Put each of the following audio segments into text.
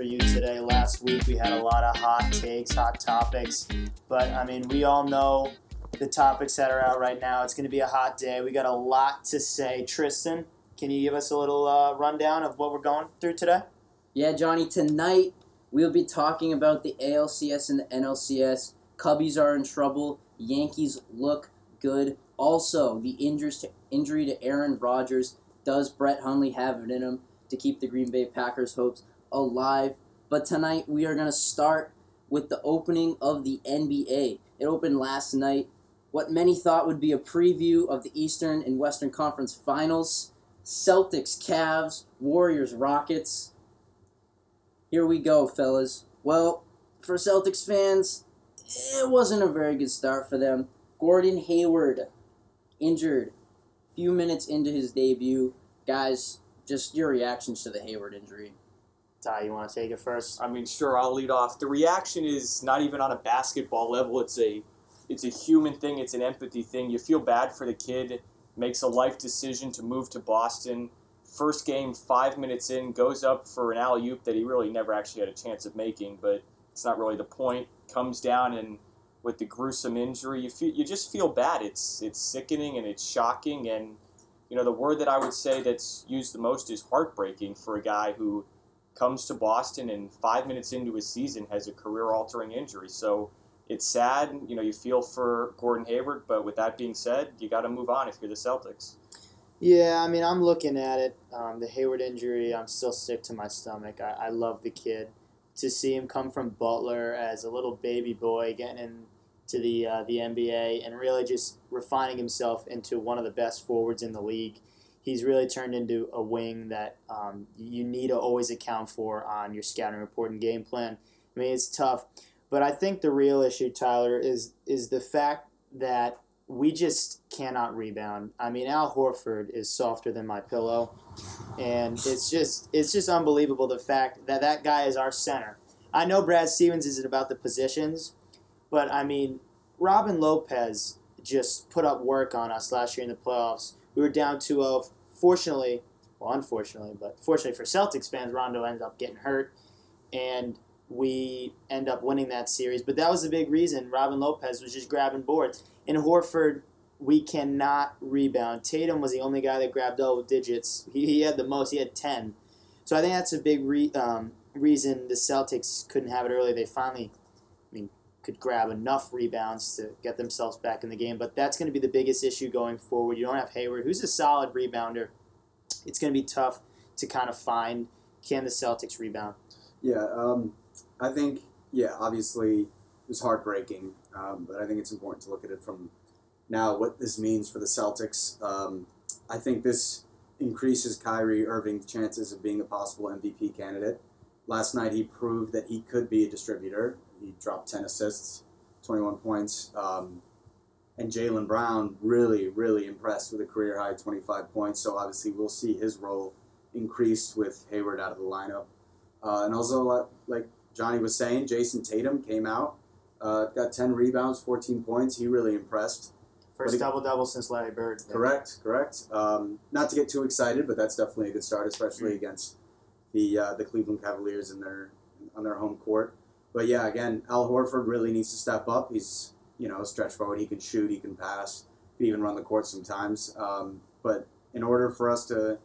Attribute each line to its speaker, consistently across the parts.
Speaker 1: for you today. Last week we had a lot of hot takes, hot topics, but I mean, we all know the topics that are out right now. It's going to be a hot day. We got a lot to say. Tristan, can you give us a little uh, rundown of what we're going through today?
Speaker 2: Yeah, Johnny, tonight we'll be talking about the ALCS and the NLCS. Cubbies are in trouble. Yankees look good. Also, the to, injury to Aaron Rodgers. Does Brett Hundley have it in him to keep the Green Bay Packers' hopes alive? But tonight we are going to start with the opening of the NBA. It opened last night. What many thought would be a preview of the Eastern and Western Conference Finals. Celtics, Cavs, Warriors, Rockets. Here we go, fellas. Well, for Celtics fans, it wasn't a very good start for them. Gordon Hayward injured a few minutes into his debut. Guys, just your reactions to the Hayward injury.
Speaker 1: Ty, you want to take it first?
Speaker 3: I mean, sure, I'll lead off. The reaction is not even on a basketball level. It's a it's a human thing. It's an empathy thing. You feel bad for the kid. Makes a life decision to move to Boston. First game, five minutes in, goes up for an alley oop that he really never actually had a chance of making. But it's not really the point. Comes down and with the gruesome injury, you feel you just feel bad. It's it's sickening and it's shocking. And you know the word that I would say that's used the most is heartbreaking for a guy who comes to Boston and five minutes into his season has a career-altering injury. So it's sad. You know, you feel for Gordon Hayward, but with that being said, you got to move on if you're the Celtics.
Speaker 1: Yeah, I mean, I'm looking at it. Um, the Hayward injury, I'm still sick to my stomach. I, I love the kid. To see him come from Butler as a little baby boy, getting into the uh, the NBA, and really just refining himself into one of the best forwards in the league. He's really turned into a wing that um, you need to always account for on your scouting report and game plan. I mean, it's tough. But I think the real issue, Tyler, is is the fact that we just cannot rebound. I mean, Al Horford is softer than my pillow, and it's just it's just unbelievable the fact that that guy is our center. I know Brad Stevens isn't about the positions, but I mean, Robin Lopez just put up work on us last year in the playoffs. We were down 2-0. Fortunately, well, unfortunately, but fortunately for Celtics fans, Rondo ended up getting hurt, and we end up winning that series. But that was the big reason. Robin Lopez was just grabbing boards. In Horford, we cannot rebound. Tatum was the only guy that grabbed double digits. He, he had the most. He had 10. So I think that's a big re, um, reason the Celtics couldn't have it early. They finally, could grab enough rebounds to get themselves back in the game. But that's going to be the biggest issue going forward. You don't have Hayward, who's a solid rebounder. It's going to be tough to kind of find can the Celtics rebound.
Speaker 4: Yeah, um, I think, yeah, obviously it was heartbreaking, um, but I think it's important to look at it from now what this means for the Celtics. Um, I think this increases Kyrie Irving's chances of being a possible MVP candidate. Last night he proved that he could be a distributor. He dropped 10 assists, 21 points. Um, and Jaylen Brown really, really impressed with a career high 25 points. So obviously we'll see his role increased with Hayward out of the lineup. Uh, and also, like Johnny was saying, Jayson Tatum came out, uh, got 10 rebounds, 14 points. He really impressed.
Speaker 1: First double double since Larry Bird.
Speaker 4: Correct, correct. Um, not to get too excited, but that's definitely a good start, especially against the uh, the Cleveland Cavaliers in their on their home court. But yeah, again, Al Horford really needs to step up. He's you know stretch forward. He can shoot, he can pass, he can even run the court sometimes. Um, but in order for us to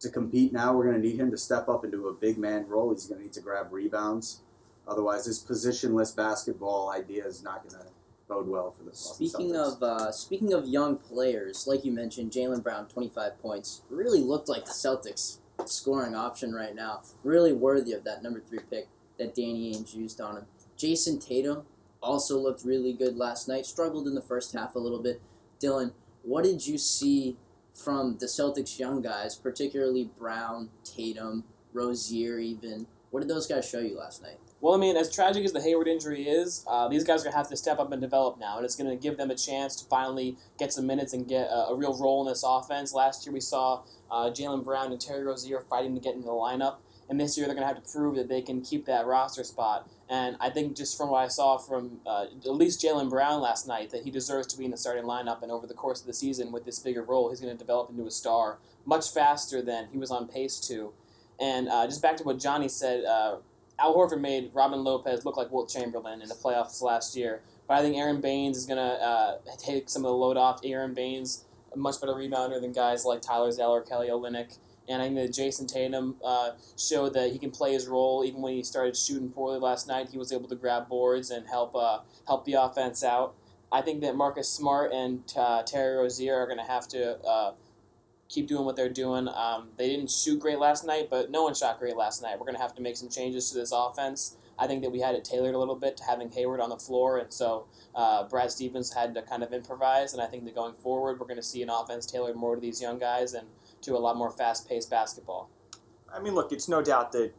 Speaker 4: to compete now, we're going to need him to step up into a big man role. He's going to need to grab rebounds. Otherwise, this positionless basketball idea is not going to bode well for the Boston
Speaker 2: Speaking
Speaker 4: Celtics.
Speaker 2: of uh, speaking of young players, like you mentioned, Jaylen Brown, twenty five points, really looked like the Celtics scoring option right now. Really worthy of that number three pick that Danny Ainge used on him. Jayson Tatum also looked really good last night. Struggled in the first half a little bit. Dylan, what did you see from the Celtics young guys, particularly Brown, Tatum, Rozier, even? What did those guys show you last night?
Speaker 5: Well, I mean, as tragic as the Hayward injury is, uh, these guys are going to have to step up and develop now, and it's going to give them a chance to finally get some minutes and get a, a real role in this offense. Last year, we saw uh, Jaylen Brown and Terry Rozier fighting to get into the lineup, and this year they're going to have to prove that they can keep that roster spot. And I think just from what I saw from uh, at least Jaylen Brown last night, that he deserves to be in the starting lineup. And over the course of the season, with this bigger role, he's going to develop into a star much faster than he was on pace to. And uh, just back to what Johnny said, uh, Al Horford made Robin Lopez look like Wilt Chamberlain in the playoffs last year. But I think Aron Baynes is going to uh, take some of the load off. Aron Baynes, a much better rebounder than guys like Tyler Zeller, Kelly Olynyk. And I think that Jayson Tatum uh, showed that he can play his role. Even when he started shooting poorly last night, he was able to grab boards and help uh, help the offense out. I think that Marcus Smart and uh, Terry Rozier are going to have to uh, keep doing what they're doing. Um, they didn't shoot great last night, but no one shot great last night. We're going to have to make some changes to this offense. I think that we had it tailored a little bit to having Hayward on the floor, and so uh, Brad Stevens had to kind of improvise. And I think that going forward, we're going to see an offense tailored more to these young guys and to a lot more fast-paced basketball.
Speaker 3: I mean, look, it's no doubt that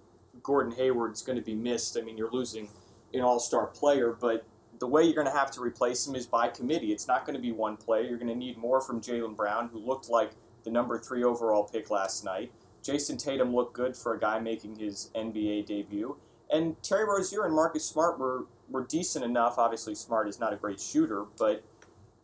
Speaker 3: Gordon Hayward's going to be missed. I mean, you're losing an all-star player, but the way you're going to have to replace him is by committee. It's not going to be one player. You're going to need more from Jaylen Brown, who looked like the number three overall pick last night. Jayson Tatum looked good for a guy making his NBA debut. And Terry Rozier and Marcus Smart were, were decent enough. Obviously, Smart is not a great shooter, but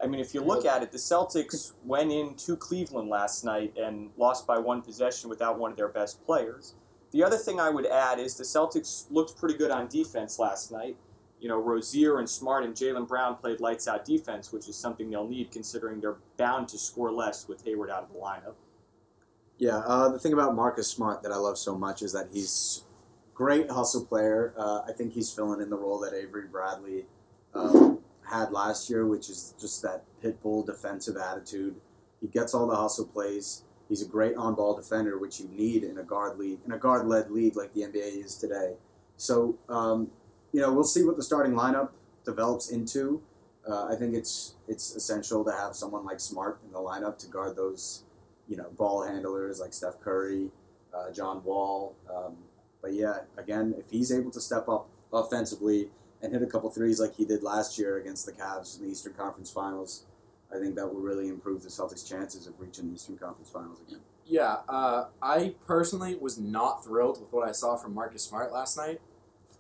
Speaker 3: I mean, if you look at it, the Celtics went into Cleveland last night and lost by one possession without one of their best players. The other thing I would add is the Celtics looked pretty good on defense last night. You know, Rozier and Smart and Jaylen Brown played lights out defense, which is something they'll need considering they're bound to score less with Hayward out of the lineup.
Speaker 4: Yeah, uh, the thing about Marcus Smart that I love so much is that he's great hustle player. Uh, I think he's filling in the role that Avery Bradley um, had last year, which is just that pit bull defensive attitude. He gets all the hustle plays. He's a great on-ball defender, which you need in a guard league, in a guard-led league like the NBA is today. So, um, you know, we'll see what the starting lineup develops into. Uh, I think it's it's essential to have someone like Smart in the lineup to guard those, you know, ball handlers like Steph Curry, uh, John Wall. Um, but yeah, again, if he's able to step up offensively and hit a couple threes like he did last year against the Cavs in the Eastern Conference Finals, I think that will really improve the Celtics' chances of reaching the Eastern Conference Finals again.
Speaker 6: Yeah, uh, I personally was not thrilled with what I saw from Marcus Smart last night.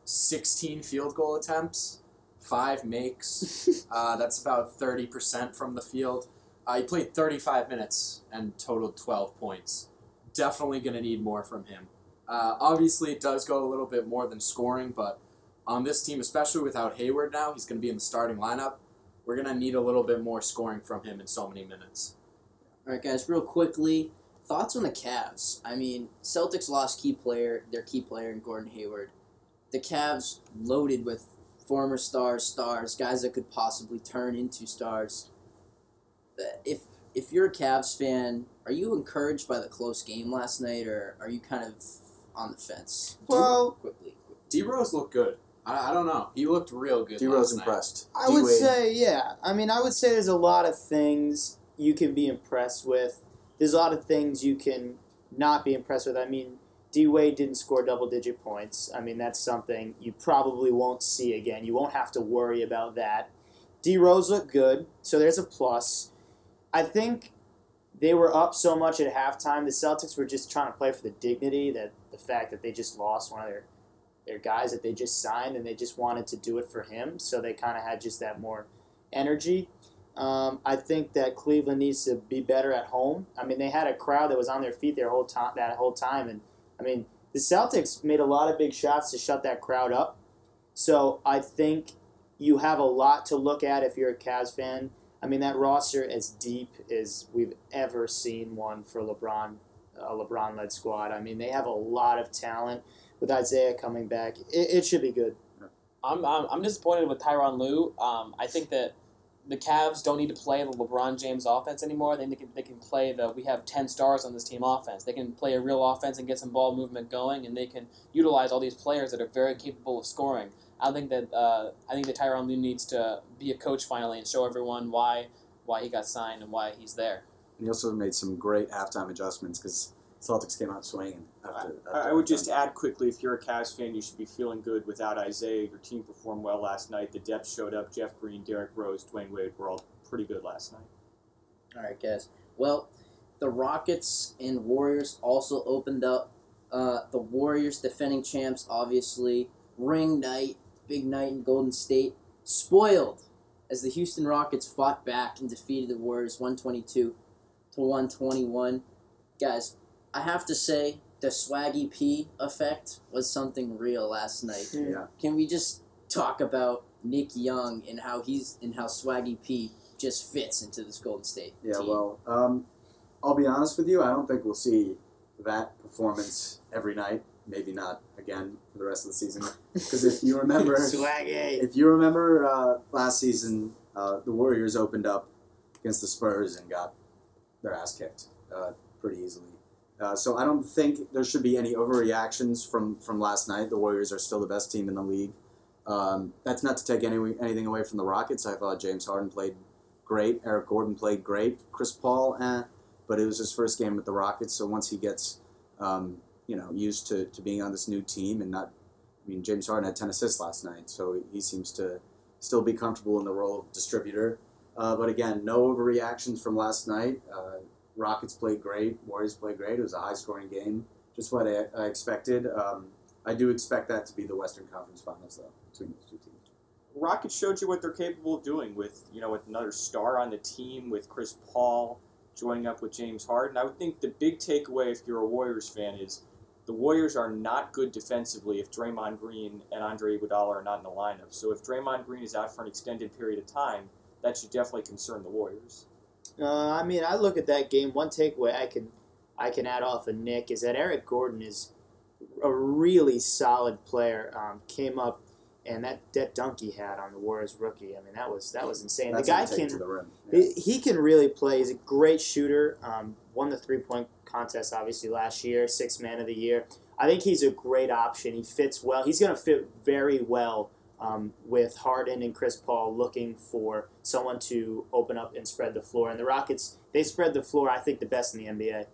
Speaker 6: 16 field goal attempts, five makes. uh, that's about 30% from the field. Uh, he played 35 minutes and totaled 12 points. Definitely going to need more from him. Uh, obviously, it does go a little bit more than scoring, but on this team, especially without Hayward now, he's going to be in the starting lineup. We're going to need a little bit more scoring from him in so many minutes.
Speaker 2: All right, guys, real quickly, thoughts on the Cavs? I mean, Celtics lost key player, their key player in Gordon Hayward. The Cavs loaded with former stars, stars, guys that could possibly turn into stars. Uh, If if you're a Cavs fan, are you encouraged by the close game last night, or are you kind of on the fence?
Speaker 1: Well,
Speaker 2: quickly.
Speaker 6: D Rose looked good. I, I don't know. He looked real good.
Speaker 4: D Rose
Speaker 6: last night.
Speaker 4: impressed.
Speaker 1: I would
Speaker 4: D-Wade,
Speaker 1: say, yeah. I mean, I would say there's a lot of things you can be impressed with. There's a lot of things you can not be impressed with. I mean, D Wade didn't score double digit points. I mean, that's something you probably won't see again. You won't have to worry about that. D Rose looked good, so there's a plus. I think they were up so much at halftime. The Celtics were just trying to play for the dignity that the fact that they just lost one of their their guys that they just signed and they just wanted to do it for him. So they kind of had just that more energy. Um, I think that Cleveland needs to be better at home. I mean, they had a crowd that was on their feet their whole time that whole time, and I mean, the Celtics made a lot of big shots to shut that crowd up. So I think you have a lot to look at if you're a Cavs fan. I mean, that roster as deep as we've ever seen one for LeBron, a LeBron-led squad. I mean, they have a lot of talent with Isaiah coming back. It, it should be good.
Speaker 5: I'm, I'm, I'm disappointed with Tyronn Lue. Um, I think that the Cavs don't need to play the LeBron James offense anymore. I they can, they can play the we have 10 stars on this team offense. They can play a real offense and get some ball movement going, and they can utilize all these players that are very capable of scoring. I think that uh, I think that Tyronn Lue needs to be a coach finally and show everyone why why he got signed and why he's there.
Speaker 4: And he also made some great halftime adjustments because Celtics came out swinging. After,
Speaker 3: I,
Speaker 4: after
Speaker 3: I would just add quickly if you're a Cavs fan, you should be feeling good without Isaiah. Your team performed well last night. The depth showed up. Jeff Green, Derrick Rose, Dwyane Wade were all pretty good last night.
Speaker 2: All right, guys. Well, the Rockets and Warriors also opened up. Uh, the Warriors, defending champs, obviously. Ring night. big night in Golden State. Spoiled as the Houston Rockets fought back and defeated the Warriors 122 to 121. Guys, I have to say the Swaggy P effect was something real last night.
Speaker 4: Yeah.
Speaker 2: Can we just talk about Nick Young and how he's and how Swaggy P just fits into this Golden State
Speaker 4: Yeah,
Speaker 2: team?
Speaker 4: well, um, I'll be honest with you. I don't think we'll see that performance every night. Maybe not again for the rest of the season. Because if you remember,
Speaker 1: Swaggy.
Speaker 4: if you remember uh, last season, uh, the Warriors opened up against the Spurs and got their ass kicked uh, pretty easily. Uh, so I don't think there should be any overreactions from, from last night. The Warriors are still the best team in the league. Um, that's not to take any, anything away from the Rockets. I thought James Harden played great. Eric Gordon played great. Chris Paul, eh, but it was his first game with the Rockets. So once he gets, um, you know, used to, to being on this new team and not, I mean, James Harden had ten assists last night, so he seems to still be comfortable in the role of distributor. Uh, but again, no overreactions from last night. Uh, Rockets played great. Warriors played great. It was a high scoring game, just what I, I expected. Um, I do expect that to be the Western Conference Finals, though, between those two teams.
Speaker 3: Rockets showed you what they're capable of doing with you know with another star on the team with Chris Paul joining up with James Harden. I would think the big takeaway if you're a Warriors fan is the Warriors are not good defensively if Draymond Green and Andre Iguodala are not in the lineup. So if Draymond Green is out for an extended period of time, that should definitely concern the Warriors.
Speaker 1: Uh, I mean, I look at that game. One takeaway I can I can add off of Nick is that Eric Gordon is a really solid player. Um, came up and that that dunk he had on the Warriors rookie. I mean, that was that was insane.
Speaker 4: That's
Speaker 1: the guy
Speaker 4: gonna take it
Speaker 1: can
Speaker 4: the. Yeah.
Speaker 1: he, he can really play. He's a great shooter. Um, won the three point contest obviously last year, six man of the year. I think he's a great option. He fits well. He's going to fit very well um, with Harden and Chris Paul looking for someone to open up and spread the floor. And the Rockets, they spread the floor, I think, the best in the NBA.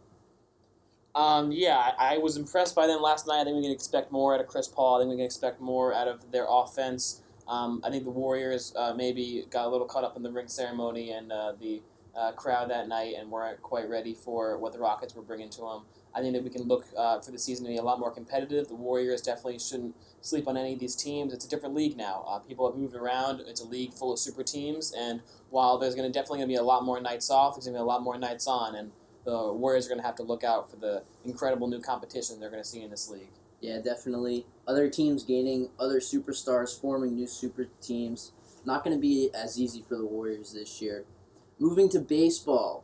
Speaker 5: Um, yeah, I, was impressed by them last night. I think we can expect more out of Chris Paul. I think we can expect more out of their offense. Um, I think the Warriors uh, maybe got a little caught up in the ring ceremony and uh, the uh, crowd that night and weren't quite ready for what the Rockets were bringing to them. I think that we can look uh, for the season to be a lot more competitive. The Warriors definitely shouldn't sleep on any of these teams. It's a different league now. Uh, people have moved around. It's a league full of super teams, and while there's going to definitely gonna be a lot more nights off, there's going to be a lot more nights on, and the Warriors are going to have to look out for the incredible new competition they're going to see in this league.
Speaker 2: Yeah, definitely. Other teams gaining other superstars, forming new super teams. Not going to be as easy for the Warriors this year. Moving to baseball,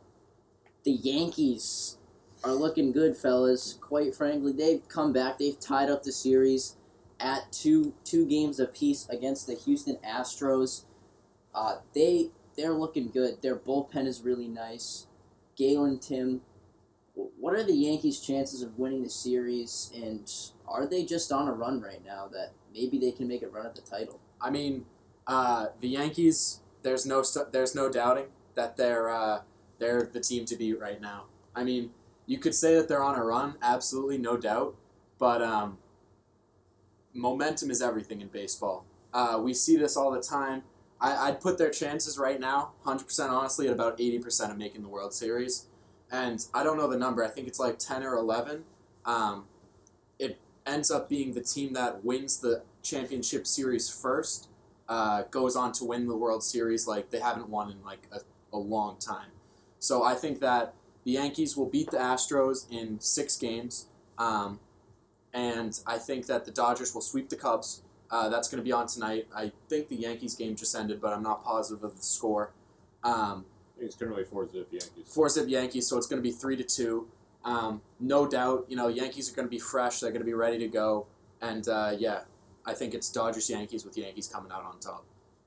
Speaker 2: the Yankees are looking good, fellas. Quite frankly, they've come back. They've tied up the series at two two games apiece against the Houston Astros. Uh, they they're looking good. Their bullpen is really nice. Galen Tim, what are the Yankees' chances of winning the series, and are they just on a run right now that maybe they can make a run at the title?
Speaker 6: I mean, uh, the Yankees. There's no st- there's no doubting that they're uh, they're the team to beat right now. I mean, you could say that they're on a run, absolutely, no doubt. But um, momentum is everything in baseball. Uh, we see this all the time. I, I'd put their chances right now, 100% honestly, at about 80% of making the World Series. And I don't know the number. I think it's like 10 or 11. Um, it ends up being the team that wins the championship series first uh, goes on to win the World Series like they haven't won in like a, a long time. So I think that the Yankees will beat the Astros in six games, um, and I think that the Dodgers will sweep the Cubs. Uh, that's going to be on tonight. I think the Yankees game just ended, but I'm not positive of the score. Um,
Speaker 7: it's currently four zip Yankees.
Speaker 6: four zip Yankees, so it's going to be three to two. Um, no doubt, you know, Yankees are going to be fresh. They're going to be ready to go, and uh, yeah, I think it's Dodgers Yankees with Yankees coming out on top.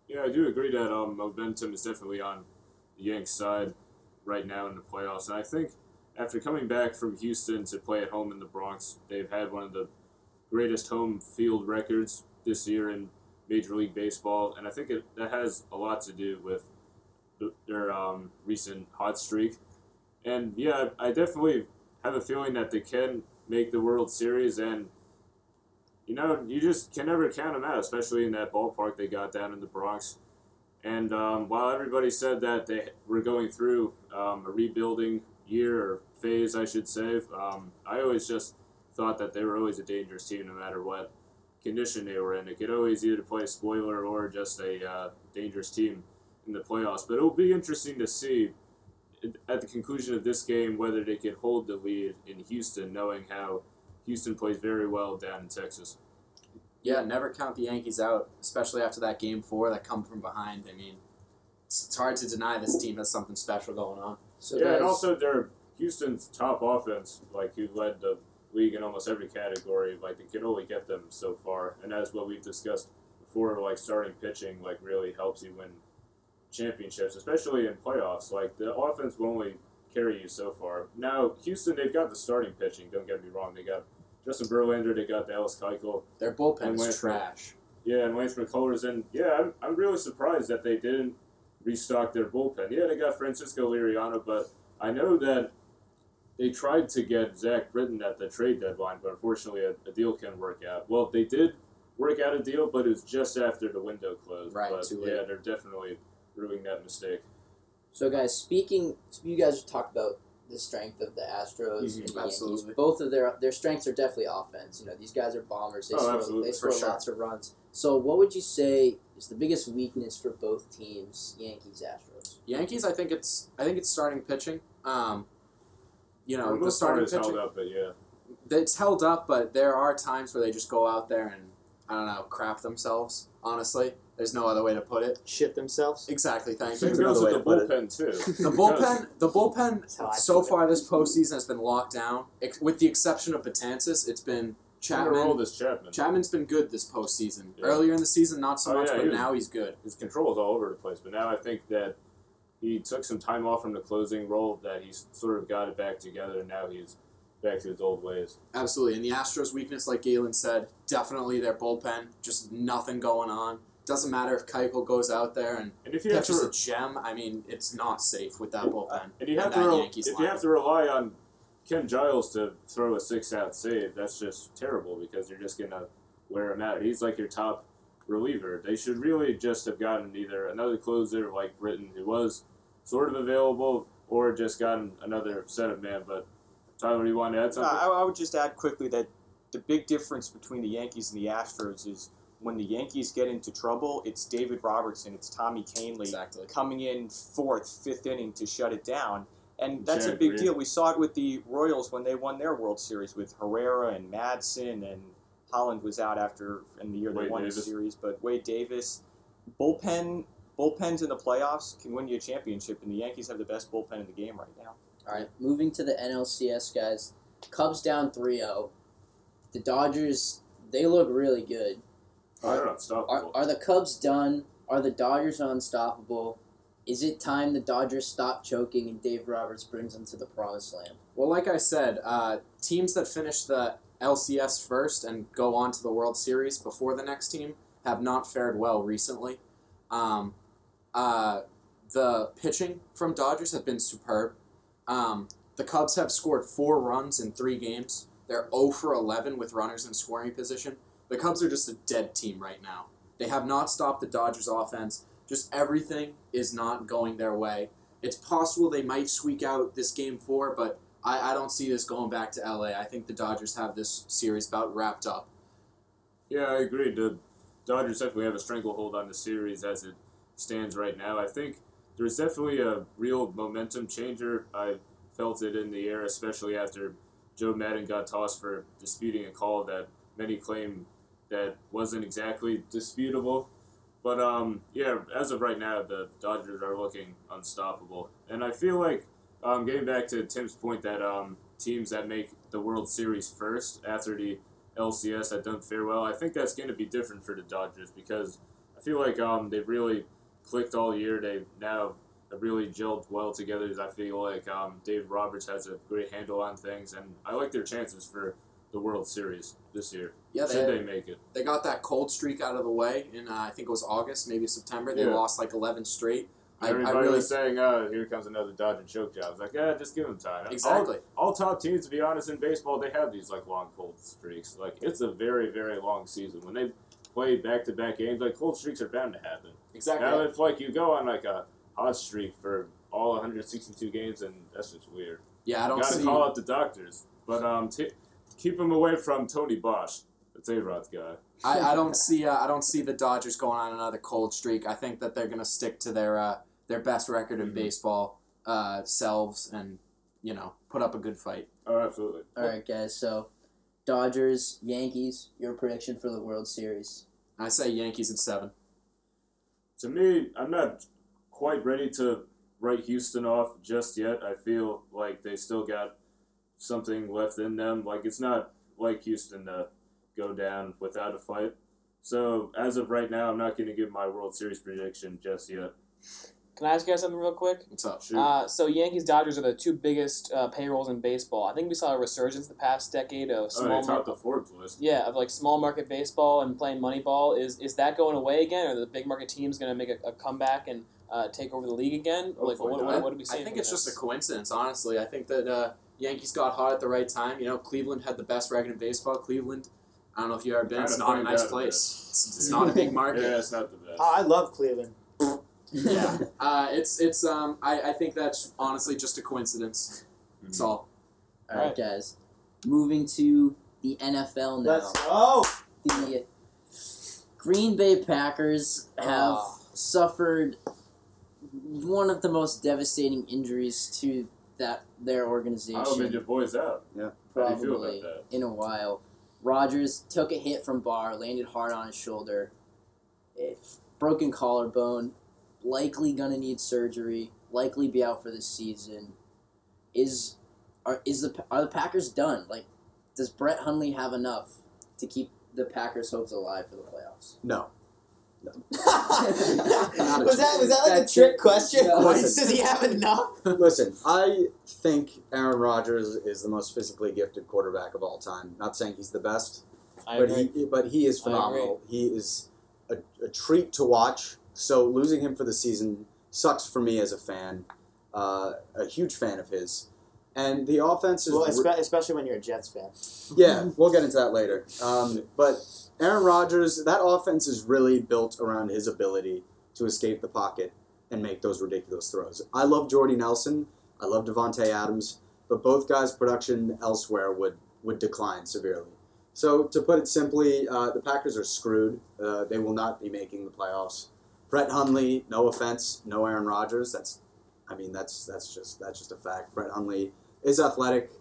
Speaker 7: Yeah, I do agree that um, momentum is definitely on Yanks side right now in the playoffs, and I think after coming back from Houston to play at home in the Bronx, they've had one of the greatest home field records this year in Major League Baseball, and I think it, that has a lot to do with their um, recent hot streak. And yeah, I definitely have a feeling that they can make the World Series, and you know, you just can never count them out, especially in that ballpark they got down in the Bronx. And um, while everybody said that they were going through um, a rebuilding year or phase, I should say, um, I always just thought that they were always a dangerous team no matter what condition they were in. They could always either play a spoiler or just a uh, dangerous team in the playoffs. But it'll be interesting to see at the conclusion of this game whether they can hold the lead in Houston, knowing how Houston plays very well down in Texas.
Speaker 6: Yeah, never count the Yankees out, especially after that game four that come from behind. I mean, it's, it's hard to deny this team has something special going on.
Speaker 2: So
Speaker 7: yeah, and also they're Houston's top offense, like who led the league in almost every category. Like they can only get them so far, and that's what we've discussed before. Like starting pitching, like really helps you win championships, especially in playoffs. Like the offense will only carry you so far. Now Houston, they've got the starting pitching. Don't get me wrong. They got Justin Verlander. They got Dallas Keuchel.
Speaker 6: Their bullpen is
Speaker 7: Lance
Speaker 6: trash.
Speaker 7: Yeah, and Lance McCullers, and yeah, I'm, I'm really surprised that they didn't restock their bullpen. Yeah, they got Francisco Liriano, but I know that they tried to get Zach Britton at the trade deadline, but unfortunately a, a deal can't work out. Well, they did work out a deal, but it was just after the window closed.
Speaker 6: Right,
Speaker 7: but
Speaker 6: too
Speaker 7: yeah, they're definitely ruining that mistake.
Speaker 2: So, guys, speaking, you guys talked about the strength of the Astros
Speaker 7: Mhm,
Speaker 2: and the
Speaker 6: absolutely.
Speaker 2: Yankees. Both of their their strengths are definitely offense. You know, these guys are bombers. They
Speaker 7: Oh,
Speaker 2: score,
Speaker 7: absolutely,
Speaker 2: they
Speaker 7: for
Speaker 2: score
Speaker 7: sure.
Speaker 2: lots of runs. So, what would you say is the biggest weakness for both teams, Yankees, Astros?
Speaker 6: Yankees, I think it's I think it's starting pitching. Um, you know,
Speaker 7: For the
Speaker 6: the
Speaker 7: most part,
Speaker 6: starting
Speaker 7: it's held
Speaker 6: pitching.
Speaker 7: up, but yeah.
Speaker 6: It's held up, but there are times where they just go out there and I don't know, crap themselves. Honestly, there's no other way to put it.
Speaker 1: Shit themselves.
Speaker 6: Exactly. Thank you.
Speaker 4: That's
Speaker 7: goes with
Speaker 4: way
Speaker 7: the
Speaker 4: to put it.
Speaker 7: bullpen too.
Speaker 6: The bullpen, the bullpen
Speaker 1: That's how I
Speaker 6: so
Speaker 1: put it.
Speaker 6: far this postseason has been locked down, with the exception of Betances. It's been
Speaker 7: Chapman. roll this Chapman.
Speaker 6: Chapman's been good this postseason.
Speaker 7: Yeah.
Speaker 6: Earlier in the season, not so
Speaker 7: Oh,
Speaker 6: much,
Speaker 7: yeah,
Speaker 6: but
Speaker 7: he was-
Speaker 6: now he's good.
Speaker 7: his control is all over the place. But now I think that he took some time off from the closing role, that he's sort of got it back together, and now he's back to his old ways.
Speaker 6: Absolutely. And the Astros' weakness, like Galen said, definitely their bullpen. Just nothing going on. Doesn't matter if Keuchel goes out there and
Speaker 7: And if you have
Speaker 6: pitches
Speaker 7: to,
Speaker 6: a gem. I mean, it's not safe with that bullpen.
Speaker 7: and you have
Speaker 6: and
Speaker 7: to,
Speaker 6: that
Speaker 7: re-
Speaker 6: Yankees
Speaker 7: if you have to rely on Ken Giles to throw a six-out save, that's just terrible because you're just gonna wear him out. He's like your top reliever. They should really just have gotten either another closer like Britton, who was sort of available, or just gotten another set of man. But Tyler, do you want to add
Speaker 3: Uh,
Speaker 7: something?
Speaker 3: I, I would just add quickly that the big difference between the Yankees and the Astros is when the Yankees get into trouble, it's David Robertson, it's Tommy Kahnle
Speaker 6: Exactly.
Speaker 3: coming in fourth, fifth inning to shut it down. And that's
Speaker 7: Yeah,
Speaker 3: a big
Speaker 7: agreed.
Speaker 3: deal. We saw it with the Royals when they won their World Series with Herrera and Madson, and Holland was out after in the year they
Speaker 7: Wade
Speaker 3: won
Speaker 7: Davis.
Speaker 3: the series. But Wade Davis, bullpen bullpens in the playoffs can win you a championship, and the Yankees have the best bullpen in the game right now.
Speaker 2: All right, moving to the NLCS, guys. Cubs down 3-0. The Dodgers, they look really good.
Speaker 7: They're unstoppable.
Speaker 2: are, are the Cubs done? Are the Dodgers unstoppable? Is it time the Dodgers stop choking and Dave Roberts brings them to the promised land?
Speaker 6: Well, like I said, uh, teams that finish the LCS first and go on to the World Series before the next team have not fared well recently. Um, uh, the pitching from Dodgers have been superb. Um, the Cubs have scored four runs in three games. They're 0 for 11 with runners in scoring position. The Cubs are just a dead team right now. They have not stopped the Dodgers' offense. Just everything is not going their way. It's possible they might squeak out this game four, but I, I don't see this going back to LA. I think the Dodgers have this series about wrapped up.
Speaker 7: Yeah, I agree. The Dodgers definitely have a stranglehold on the series as it stands right now. I think there's definitely a real momentum changer. I felt it in the air, especially after Joe Maddon got tossed for disputing a call that many claim that wasn't exactly disputable. But um, yeah, as of right now, the Dodgers are looking unstoppable, and I feel like um, getting back to Tim's point that um, teams that make the World Series first after the LCS that don't fare well. I think that's going to be different for the Dodgers because I feel like um, they've really clicked all year. They now have really gelled well together. I feel like um, Dave Roberts has a great handle on things, and I like their chances for the World Series this year.
Speaker 6: Yeah,
Speaker 7: Should
Speaker 6: they,
Speaker 7: they make it?
Speaker 6: they got that cold streak out of the way in uh, I think it was August, maybe September. They
Speaker 7: Yeah.
Speaker 6: lost like eleven straight. I, I
Speaker 7: Everybody
Speaker 6: really
Speaker 7: was saying, "Oh, here comes another Dodger choke job." I was like, "Yeah, just give them time." All-
Speaker 6: exactly.
Speaker 7: all top teams, to be honest, in baseball, they have these like long cold streaks. Like it's a very, very long season. When they play back to back games, like cold streaks are bound to happen.
Speaker 6: Exactly.
Speaker 7: Now if like you go on like a hot streak for all 162 games, and that's just weird.
Speaker 6: yeah, I don't
Speaker 7: Got to
Speaker 6: see.
Speaker 7: call out the doctors, but um, t- keep him away from Tony Bosch. It's A Rod's guy.
Speaker 6: I, I don't see uh, I don't see the Dodgers going on another cold streak. I think that they're gonna stick to their uh, their best record in
Speaker 7: Mhm.
Speaker 6: baseball uh, selves and you know put up a good fight.
Speaker 7: Oh, absolutely.
Speaker 2: All right, guys. So, Dodgers, Yankees. Your prediction for the World Series?
Speaker 6: I say Yankees in seven.
Speaker 7: To me, I'm not quite ready to write Houston off just yet. I feel like they still got something left in them. Like it's not like Houston to go down without a fight. So as of right now, I'm not going to give my World Series prediction just yet.
Speaker 5: Can I ask you guys something real quick?
Speaker 6: What's up?
Speaker 7: Shoot.
Speaker 5: Uh, so Yankees Dodgers are the two biggest uh, payrolls in baseball. I think we saw a resurgence the past decade of
Speaker 7: oh,
Speaker 5: small
Speaker 7: they
Speaker 5: mar-
Speaker 7: topped the Forbes list.
Speaker 5: yeah of like small market baseball and playing money ball. Is is that going away again? Are the big market teams going to make a, a comeback and uh, take over the league again? Like
Speaker 7: Hopefully
Speaker 5: what, what, what are we
Speaker 6: I think
Speaker 5: from
Speaker 6: it's just a coincidence, honestly. I think that uh, Yankees got hot at the right time. You know, Cleveland had the best record in baseball. Cleveland, I don't know if you've ever been. It's not a nice place. It's, it's not a big market.
Speaker 7: Yeah, it's not the best.
Speaker 1: Oh, I love Cleveland.
Speaker 6: yeah, uh, it's it's um I, I think that's honestly just a coincidence. That's all.
Speaker 2: All right, guys. Moving to the NFL now.
Speaker 1: Let's go.
Speaker 2: the Green Bay Packers have
Speaker 6: Oh.
Speaker 2: suffered one of the most devastating injuries to that their organization
Speaker 7: man, your boy's out. How do you feel
Speaker 2: probably
Speaker 7: about that?
Speaker 2: in a while. Rodgers took a hit from Barr, landed hard on his shoulder, a broken collarbone, likely gonna need surgery, likely be out for the season. Is are is the are the Packers done? Like, does Brett Hundley have enough to keep the Packers' hopes alive for the playoffs?
Speaker 4: No.
Speaker 1: Was that was that like a trick
Speaker 2: it.
Speaker 1: question?
Speaker 2: No.
Speaker 1: Does he have enough?
Speaker 4: Listen, I think Aaron Rodgers is the most physically gifted quarterback of all time. Not saying he's the best,
Speaker 5: I
Speaker 4: but
Speaker 5: agree.
Speaker 4: he but he is phenomenal. He is a, a treat to watch. So losing him for the season sucks for me as a fan, uh, a huge fan of his. And the offense is
Speaker 1: Well,
Speaker 4: re-
Speaker 1: especially when you're a Jets fan.
Speaker 4: yeah, we'll get into that later. Um, but Aaron Rodgers, that offense is really built around his ability to escape the pocket and make those ridiculous throws. I love Jordy Nelson. I love Davante Adams, but both guys' production elsewhere would would decline severely. So to put it simply, uh, the Packers are screwed. Uh, they will not be making the playoffs. Brett Hundley, no offense, no Aaron Rodgers. That's, I mean, that's that's just that's just a fact. Brett Hundley is athletic.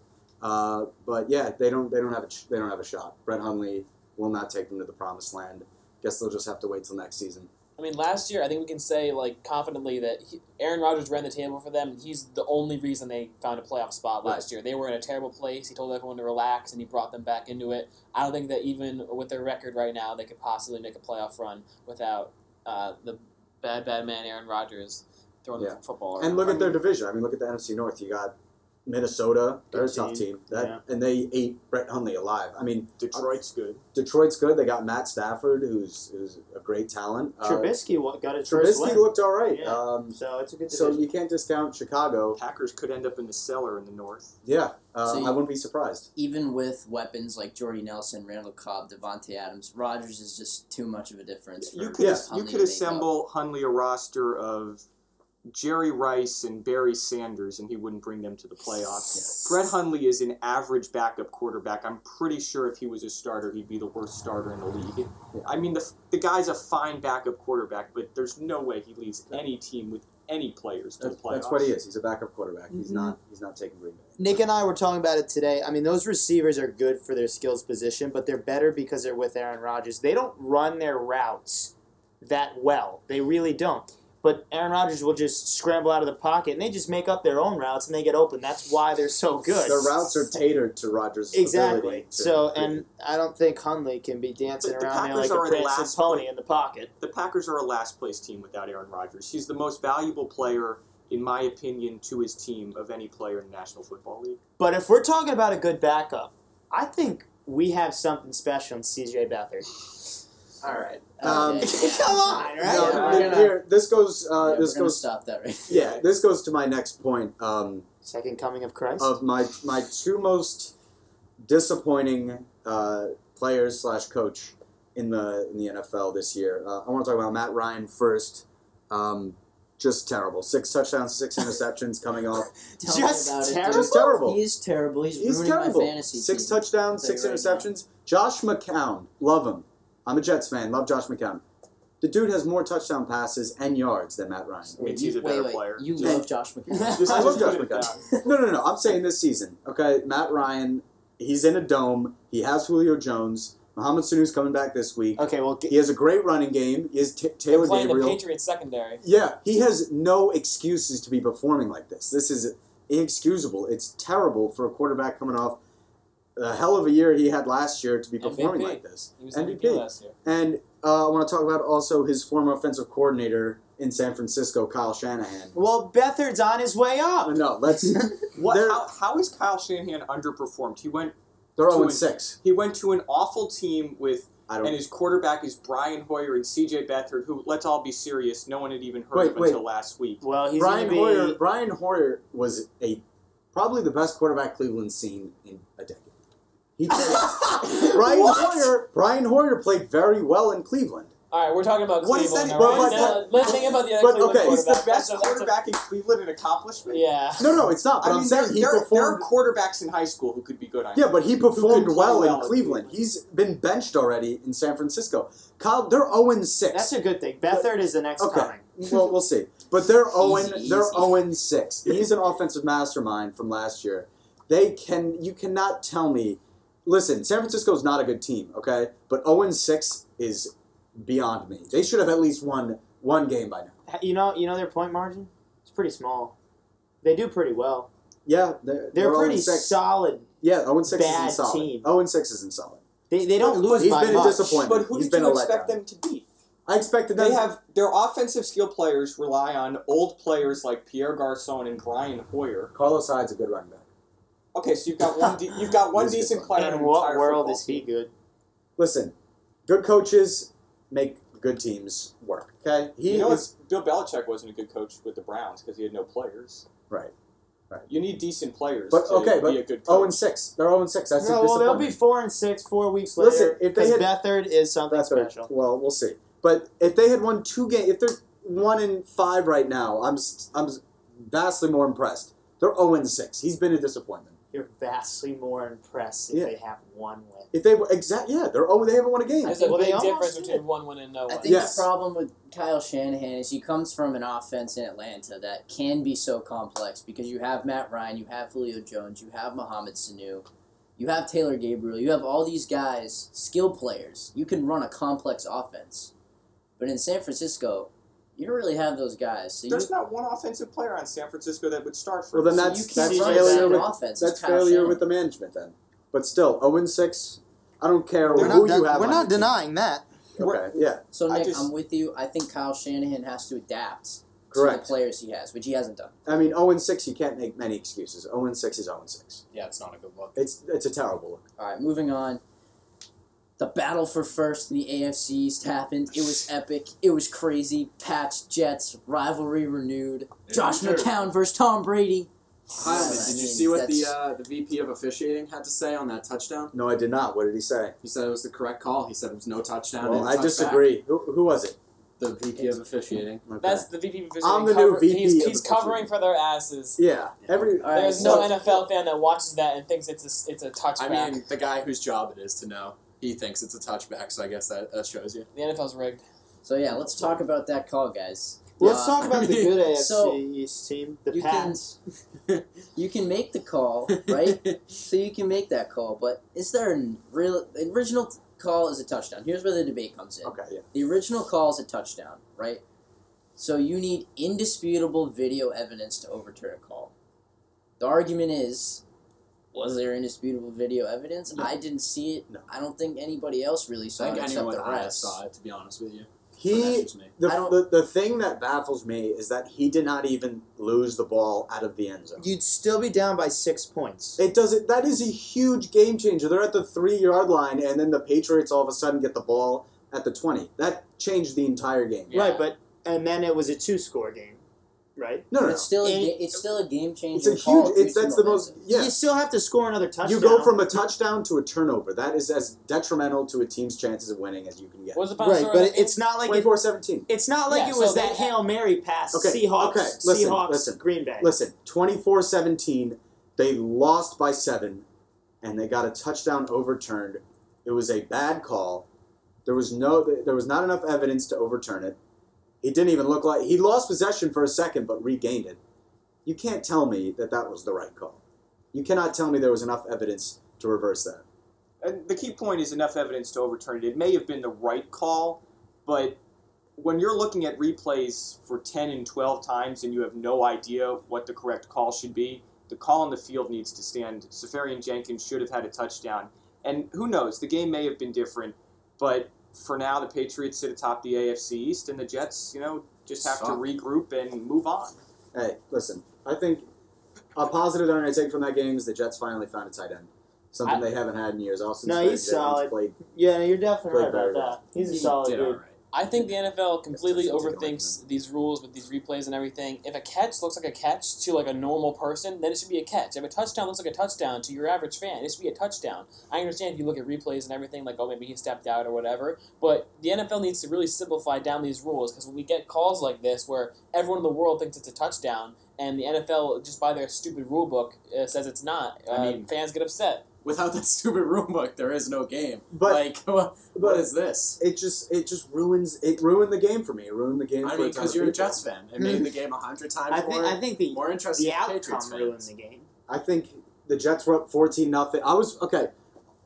Speaker 4: Uh, but yeah, they don't they don't have a they don't have a shot. Brett Hundley will not take them to the promised land. Guess they'll just have to wait till next season.
Speaker 5: I mean, last year I think we can say like confidently that he, Aaron Rodgers ran the table for them. He's the only reason they found a playoff spot last year. They were in a terrible place. He told everyone to relax, and he brought them back into it. I don't think that even with their record right now, they could possibly make a playoff run without uh, the bad, bad man Aaron Rodgers throwing
Speaker 4: Yeah.
Speaker 5: the football.
Speaker 4: And look at their division. I mean, look at the NFC North. You got Minnesota. They're a tough
Speaker 1: team.
Speaker 4: team. That
Speaker 1: Yeah.
Speaker 4: and they ate Brett Hundley alive. I mean,
Speaker 3: Detroit's good.
Speaker 4: Detroit's good. They got Matt Stafford, who's who's a great talent. Uh,
Speaker 1: Trubisky wa- got his first
Speaker 4: Trubisky
Speaker 1: win.
Speaker 4: looked all right.
Speaker 1: Yeah.
Speaker 4: Um,
Speaker 1: so it's a good
Speaker 4: so you can't discount Chicago.
Speaker 3: Packers could end up in the cellar in the North.
Speaker 4: Yeah, uh,
Speaker 2: So you-
Speaker 4: I wouldn't be surprised.
Speaker 2: Even with weapons like Jordy Nelson, Randall Cobb, Davante Adams, Rodgers is just too much of a difference.
Speaker 3: You could
Speaker 4: Yeah.
Speaker 3: you could assemble Hundley a roster of Jerry Rice and Barry Sanders, and he wouldn't bring them to the playoffs. Brett Hundley is an average backup quarterback. I'm pretty sure if he was a starter, he'd be the worst starter in the league. I mean, the, the guy's a fine backup quarterback, but there's no way he leads any team with any players to
Speaker 4: That's,
Speaker 3: the playoffs.
Speaker 4: that's what he is. He's a backup quarterback. He's
Speaker 1: Mhm.
Speaker 4: not. He's not taking Green Bay.
Speaker 1: Nick and I were talking about it today. I mean, those receivers are good for their skills position, but they're better because they're with Aaron Rodgers. They don't run their routes that well. They really don't. But Aaron Rodgers will just scramble out of the pocket, and they just make up their own routes, and they get open. That's why they're so good.
Speaker 4: The routes are tatered to Rodgers'
Speaker 1: exactly. So, and I don't think Hundley can be dancing
Speaker 3: But the
Speaker 1: around there like a prancing pony in the pocket.
Speaker 3: The Packers are a last place team without Aaron Rodgers. He's the most valuable player, in my opinion, to his team of any player in the National Football League.
Speaker 1: But if we're talking about a good backup, I think we have something special in CJ Beathard.
Speaker 2: All right.
Speaker 4: Um,
Speaker 1: Come on, right?
Speaker 4: No,
Speaker 2: Yeah, we're
Speaker 4: here-
Speaker 2: gonna-
Speaker 4: here, this goes. Uh,
Speaker 2: Yeah, we're
Speaker 4: this
Speaker 2: gonna
Speaker 4: goes.
Speaker 2: stop that right.
Speaker 4: Yeah, this goes to my next point. Um,
Speaker 1: Second coming of Christ.
Speaker 4: of my my two most disappointing uh, players slash coach in the in the NFL this year. Uh, I want to talk about Matt Ryan first. Um, just terrible. Six touchdowns, six interceptions coming off.
Speaker 2: Tell me
Speaker 1: Just
Speaker 2: about it,
Speaker 1: terrible?
Speaker 4: Just terrible.
Speaker 2: He is terrible. He's,
Speaker 4: He's
Speaker 2: ruining
Speaker 4: terrible.
Speaker 2: my fantasy
Speaker 4: Six
Speaker 2: team.
Speaker 4: touchdowns,
Speaker 2: I'll tell
Speaker 4: six
Speaker 2: you right
Speaker 4: interceptions. Josh McCown, love him. I'm a Jets fan. Love Josh McCown. The dude has more touchdown passes and yards than Matt Ryan.
Speaker 3: means
Speaker 2: You-
Speaker 3: he's a
Speaker 2: wait,
Speaker 3: better
Speaker 2: wait,
Speaker 3: player.
Speaker 2: You
Speaker 4: Yeah.
Speaker 2: love Josh McCown.
Speaker 4: I love Josh McCown. No, no, no. I'm saying this season. Okay, Matt Ryan. He's in a dome. He has Julio Jones. Mohamed Sanu's coming back this week.
Speaker 1: Okay, well,
Speaker 4: He has a great running game. He has T- Taylor
Speaker 5: Playing the
Speaker 4: Gabriel.
Speaker 5: Patriots secondary.
Speaker 4: Yeah, he has no excuses to be performing like this. This is inexcusable. It's terrible for a quarterback coming off a hell of a year he had last year to be performing
Speaker 5: MVP.
Speaker 4: like this.
Speaker 5: He was
Speaker 4: MVP.
Speaker 5: MVP last year.
Speaker 4: And uh, I want to talk about also his former offensive coordinator in San Francisco, Kyle Shanahan.
Speaker 1: well, Beathard's on his way up.
Speaker 4: No, let's.
Speaker 3: What? How, how is Kyle Shanahan underperformed? He went
Speaker 4: They're
Speaker 3: To
Speaker 4: 0
Speaker 3: an-
Speaker 4: 6.
Speaker 3: he went to an awful team with,
Speaker 4: I
Speaker 3: and
Speaker 4: don't.
Speaker 3: his quarterback is Brian Hoyer and C.J. Beathard, who let's all be serious, no one had even heard
Speaker 4: Wait,
Speaker 3: of
Speaker 4: wait.
Speaker 3: until last week.
Speaker 1: Well, he's
Speaker 4: Brian
Speaker 1: gonna be.
Speaker 4: Hoyer. Brian Hoyer was a probably the best quarterback Cleveland's seen in a decade. He played, Brian
Speaker 1: What?
Speaker 4: Hoyer. Brian Hoyer played very well in Cleveland.
Speaker 5: All right, we're talking about
Speaker 3: What is
Speaker 5: Cleveland.
Speaker 3: that-
Speaker 5: all right?
Speaker 4: but-
Speaker 5: Now,
Speaker 4: but-
Speaker 5: let's think about the other
Speaker 4: but,
Speaker 5: Cleveland
Speaker 4: okay,
Speaker 3: He's the best
Speaker 5: That's a- that's a-
Speaker 3: quarterback in Cleveland, an accomplishment.
Speaker 5: Yeah.
Speaker 4: No, no, it's not. But
Speaker 3: I
Speaker 4: am
Speaker 3: mean,
Speaker 4: saying
Speaker 3: there,
Speaker 4: he
Speaker 3: there, there are quarterbacks in high school who could be good. I
Speaker 4: Yeah, but he performed well,
Speaker 3: well
Speaker 4: in
Speaker 3: in
Speaker 4: Cleveland.
Speaker 3: Cleveland.
Speaker 4: He's been benched already in San Francisco. Kyle, they're oh Owen six.
Speaker 1: That's a good thing. Beathard is the next
Speaker 4: Okay.
Speaker 1: coming.
Speaker 4: well, we'll see. But they're zero.
Speaker 2: Oh easy,
Speaker 4: They're oh
Speaker 2: easy.
Speaker 4: zero six. He's an offensive mastermind from last year. They can. You cannot tell me. Listen, San Francisco's not a good team. Okay, but oh zero six is beyond me. They should have at least won one game by now.
Speaker 1: You know, you know their point margin. It's pretty small. They do pretty well.
Speaker 4: Yeah, they're,
Speaker 1: They're,
Speaker 4: they're
Speaker 1: pretty
Speaker 4: 0-6.
Speaker 1: solid.
Speaker 4: Yeah, oh zero six
Speaker 1: bad
Speaker 4: isn't solid.
Speaker 1: team.
Speaker 4: Zero six isn't solid.
Speaker 1: They, they don't
Speaker 3: But
Speaker 1: lose
Speaker 4: he's
Speaker 1: by
Speaker 4: been a disappointment.
Speaker 3: But who
Speaker 4: He's
Speaker 3: did
Speaker 4: been
Speaker 3: you expect them to beat?
Speaker 4: I expected them.
Speaker 3: They have their offensive skill players rely on old players like Pierre Garcon and Brian Hoyer.
Speaker 4: Carlos Hyde's a good running back.
Speaker 3: Okay, so you've got one. De- you've got one
Speaker 4: He's a good
Speaker 3: decent
Speaker 4: player.
Speaker 3: player.
Speaker 1: In
Speaker 3: an
Speaker 1: what world is he good?
Speaker 4: Listen, good coaches make good teams work. Okay, he
Speaker 3: you know,
Speaker 4: is
Speaker 3: what? Bill Belichick wasn't a good coach with the Browns because he had no players.
Speaker 4: right. Right.
Speaker 3: You need decent players
Speaker 4: But
Speaker 3: to
Speaker 4: okay, but
Speaker 3: be a good
Speaker 4: zero
Speaker 3: oh
Speaker 4: and six. They're zero and six. That's
Speaker 1: No,
Speaker 4: a
Speaker 1: well, they'll be four and six four weeks later.
Speaker 4: Listen, if they
Speaker 1: because
Speaker 4: had-
Speaker 1: Beathard is something
Speaker 4: That's right.
Speaker 1: special.
Speaker 4: Well, we'll see. But if they had won two games, if they're one and five right now, I'm s- I'm vastly more impressed. They're zero and six. He's been a disappointment.
Speaker 1: You're vastly more impressed if
Speaker 4: Yeah.
Speaker 1: they have one win.
Speaker 4: If they exact, yeah, they're oh, they haven't won a game.
Speaker 5: There's a
Speaker 1: Well, they
Speaker 5: big
Speaker 1: almost
Speaker 5: difference
Speaker 1: did.
Speaker 5: between one win and no
Speaker 2: I
Speaker 5: win.
Speaker 2: think
Speaker 4: Yes.
Speaker 2: the problem with Kyle Shanahan is he comes from an offense in Atlanta that can be so complex because you have Matt Ryan, you have Julio Jones, you have Mohamed Sanu, you have Taylor Gabriel, you have all these guys, skill players. You can run a complex offense. But in San Francisco, you don't really have those guys. So you,
Speaker 3: There's not one offensive player on San Francisco that would start for.
Speaker 4: Well, then that's
Speaker 2: you can't
Speaker 4: that's failure
Speaker 2: that
Speaker 4: with
Speaker 2: offense.
Speaker 4: that's failure with the management then. But still, oh zero six. I don't care
Speaker 3: We're
Speaker 4: who
Speaker 3: not
Speaker 4: you have.
Speaker 1: we're
Speaker 4: on
Speaker 1: not
Speaker 4: your team.
Speaker 1: denying that.
Speaker 4: Okay, yeah,
Speaker 2: So
Speaker 3: I
Speaker 2: Nick,
Speaker 3: just-
Speaker 2: I'm with you. I think Kyle Shanahan has to adapt to
Speaker 4: correct.
Speaker 2: the players he has, which he hasn't done.
Speaker 4: I mean, zero and six. You can't make many excuses. Oh zero six is zero six.
Speaker 6: Yeah, it's not a good look.
Speaker 4: It's it's a terrible look.
Speaker 2: All right, moving on. The battle for first in the AFC East happened. It was epic. It was crazy. Pats, Jets, rivalry renewed. Josh McCown versus Tom Brady.
Speaker 6: Heilman,
Speaker 2: I
Speaker 6: did you see what the uh, the VP of officiating had to say on that touchdown?
Speaker 4: No, I did not. What did he say?
Speaker 6: He said it was the correct call. He said it was no touchdown.
Speaker 4: Well, I
Speaker 6: touchback.
Speaker 4: disagree. Who, who was it?
Speaker 6: The VP of officiating.
Speaker 4: Okay.
Speaker 5: That's the VP of officiating.
Speaker 4: I'm
Speaker 5: visiting
Speaker 4: the new VP
Speaker 5: He's, he's
Speaker 4: the
Speaker 5: covering for their asses.
Speaker 4: yeah. Every
Speaker 2: All right,
Speaker 5: There's
Speaker 2: so-
Speaker 5: no NFL fan that watches that and thinks it's a, it's a touchback.
Speaker 6: I mean, the guy whose job it is to know, he thinks it's a touchback. So I guess that, that shows you.
Speaker 5: the NFL's rigged.
Speaker 2: So yeah, let's talk about that call, guys.
Speaker 1: Let's
Speaker 2: Uh,
Speaker 1: talk about the good AFC
Speaker 2: So,
Speaker 1: East team, the
Speaker 2: you can-
Speaker 1: Pats.
Speaker 2: You can make the call, right? so you can make that call, but is there a real the original call is a touchdown? Here's where the debate comes in.
Speaker 4: Okay, yeah.
Speaker 2: The original call is a touchdown, right? So you need indisputable video evidence to overturn a call. The argument is, was there indisputable video evidence?
Speaker 4: No.
Speaker 2: I didn't see it.
Speaker 4: No.
Speaker 2: I don't think anybody else really
Speaker 6: I
Speaker 2: saw
Speaker 6: think
Speaker 2: it except
Speaker 6: anyone
Speaker 2: the
Speaker 6: with eyes
Speaker 2: refs.
Speaker 6: saw it. To be honest with you, But
Speaker 4: He
Speaker 6: me.
Speaker 4: the, the the thing that baffles me is that he did not even lose the ball out of the end zone.
Speaker 1: You'd still be down by six points.
Speaker 4: It doesn't. That is a huge game changer. They're at the three yard line, and then the Patriots all of a sudden get the ball at the twenty. That changed the entire game.
Speaker 5: Yeah.
Speaker 1: Right, but and then it was a two score game. Right?
Speaker 4: No, no, no.
Speaker 2: it's still a ga- it's still a game changing.
Speaker 4: It's a huge. It's that's the most.
Speaker 1: Yeah,
Speaker 4: You
Speaker 1: still have to score another touchdown.
Speaker 4: You go from a touchdown to a turnover. That is as detrimental to a team's chances of winning as you can get.
Speaker 5: What was the final
Speaker 1: right,
Speaker 5: score
Speaker 1: but
Speaker 5: of that game?
Speaker 1: it's not like it,
Speaker 4: 24-17.
Speaker 1: it's not like
Speaker 5: Yeah,
Speaker 1: it
Speaker 5: so
Speaker 1: was
Speaker 5: they
Speaker 1: that
Speaker 5: had-
Speaker 1: hail mary pass.
Speaker 4: Okay,
Speaker 1: Seahawks,
Speaker 4: okay, listen,
Speaker 1: Seahawks,
Speaker 4: listen.
Speaker 1: Green Bay.
Speaker 4: Listen, 24-17, they lost by 7 and they got a touchdown overturned. It was a bad call. There was no there was not enough evidence to overturn it. He didn't even look like he lost possession for a second but regained it. You can't tell me that that was the right call. You cannot tell me there was enough evidence to reverse that.
Speaker 3: And the key point is enough evidence to overturn it. It may have been the right call, but when you're looking at replays for 10 and 12 times and you have no idea what the correct call should be, the call on the field needs to stand. Seferian Jenkins should have had a touchdown. And who knows, the game may have been different, but for now, the Patriots sit atop the AFC East, and the Jets, you know, just have to regroup and move on.
Speaker 4: Hey, listen, I think a positive that I'm going to take from that game is the Jets finally found a tight end. Something
Speaker 5: I-
Speaker 4: they haven't had in years. Austin
Speaker 1: No,
Speaker 4: Sperry
Speaker 1: he's
Speaker 4: Jenkins
Speaker 1: solid.
Speaker 4: Played,
Speaker 1: Yeah, you're definitely
Speaker 4: Played
Speaker 1: right
Speaker 4: very
Speaker 1: about that. He's a solid
Speaker 6: did
Speaker 1: dude.
Speaker 5: I think the NFL completely overthinks these rules with these replays and everything. If a catch looks like a catch to like a normal person, then it should be a catch. If a touchdown looks like a touchdown to your average fan, it should be a touchdown. I understand if you look at replays and everything, like oh maybe he stepped out or whatever, but the NFL needs to really simplify down these rules because when we get calls like this where everyone in the world thinks it's a touchdown and the NFL just by their stupid rule book uh, says it's not, uh,
Speaker 6: I mean-
Speaker 5: fans get upset.
Speaker 6: Without that stupid rule book, there is no game.
Speaker 4: but
Speaker 6: like, what,
Speaker 4: but-
Speaker 6: what is this?
Speaker 4: it just it just ruins it ruined the game for me. It ruined the game.
Speaker 6: I
Speaker 4: for
Speaker 6: mean,
Speaker 4: a ton
Speaker 6: because you're a. Jets fan. It made the game a hundred times
Speaker 1: I think
Speaker 6: more,
Speaker 1: I think the
Speaker 6: more interesting
Speaker 1: the
Speaker 6: for Patriots
Speaker 1: outcome ruined the game.
Speaker 4: I think the Jets were up fourteen nothing. I was okay.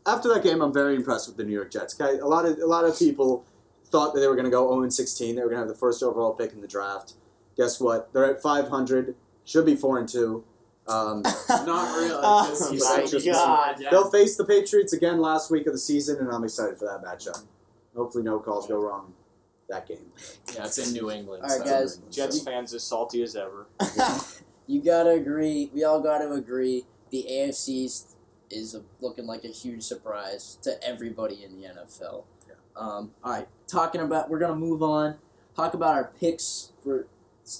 Speaker 4: After that game, I'm very impressed with the New York Jets. Okay, a lot of a lot of people thought that they were going to go 0 16. They were going to have the first overall pick in the draft. Guess what? They're at 500. Should be four and two. Um,
Speaker 6: Not really.
Speaker 1: Oh
Speaker 6: 'cause you
Speaker 1: my
Speaker 6: just-
Speaker 1: God.
Speaker 6: Yeah.
Speaker 4: They'll face the Patriots again last week of the season, and I'm excited for that matchup. Hopefully, no calls go wrong that game.
Speaker 6: Yeah, it's in New England.
Speaker 2: All right,
Speaker 6: so-
Speaker 2: guys.
Speaker 3: Jets fans as salty as ever.
Speaker 2: You gotta agree. We all gotta agree. The AFC is a, looking like a huge surprise to everybody in the NFL.
Speaker 4: Yeah.
Speaker 2: Um, all right, talking about we're gonna move on. Talk about our picks for.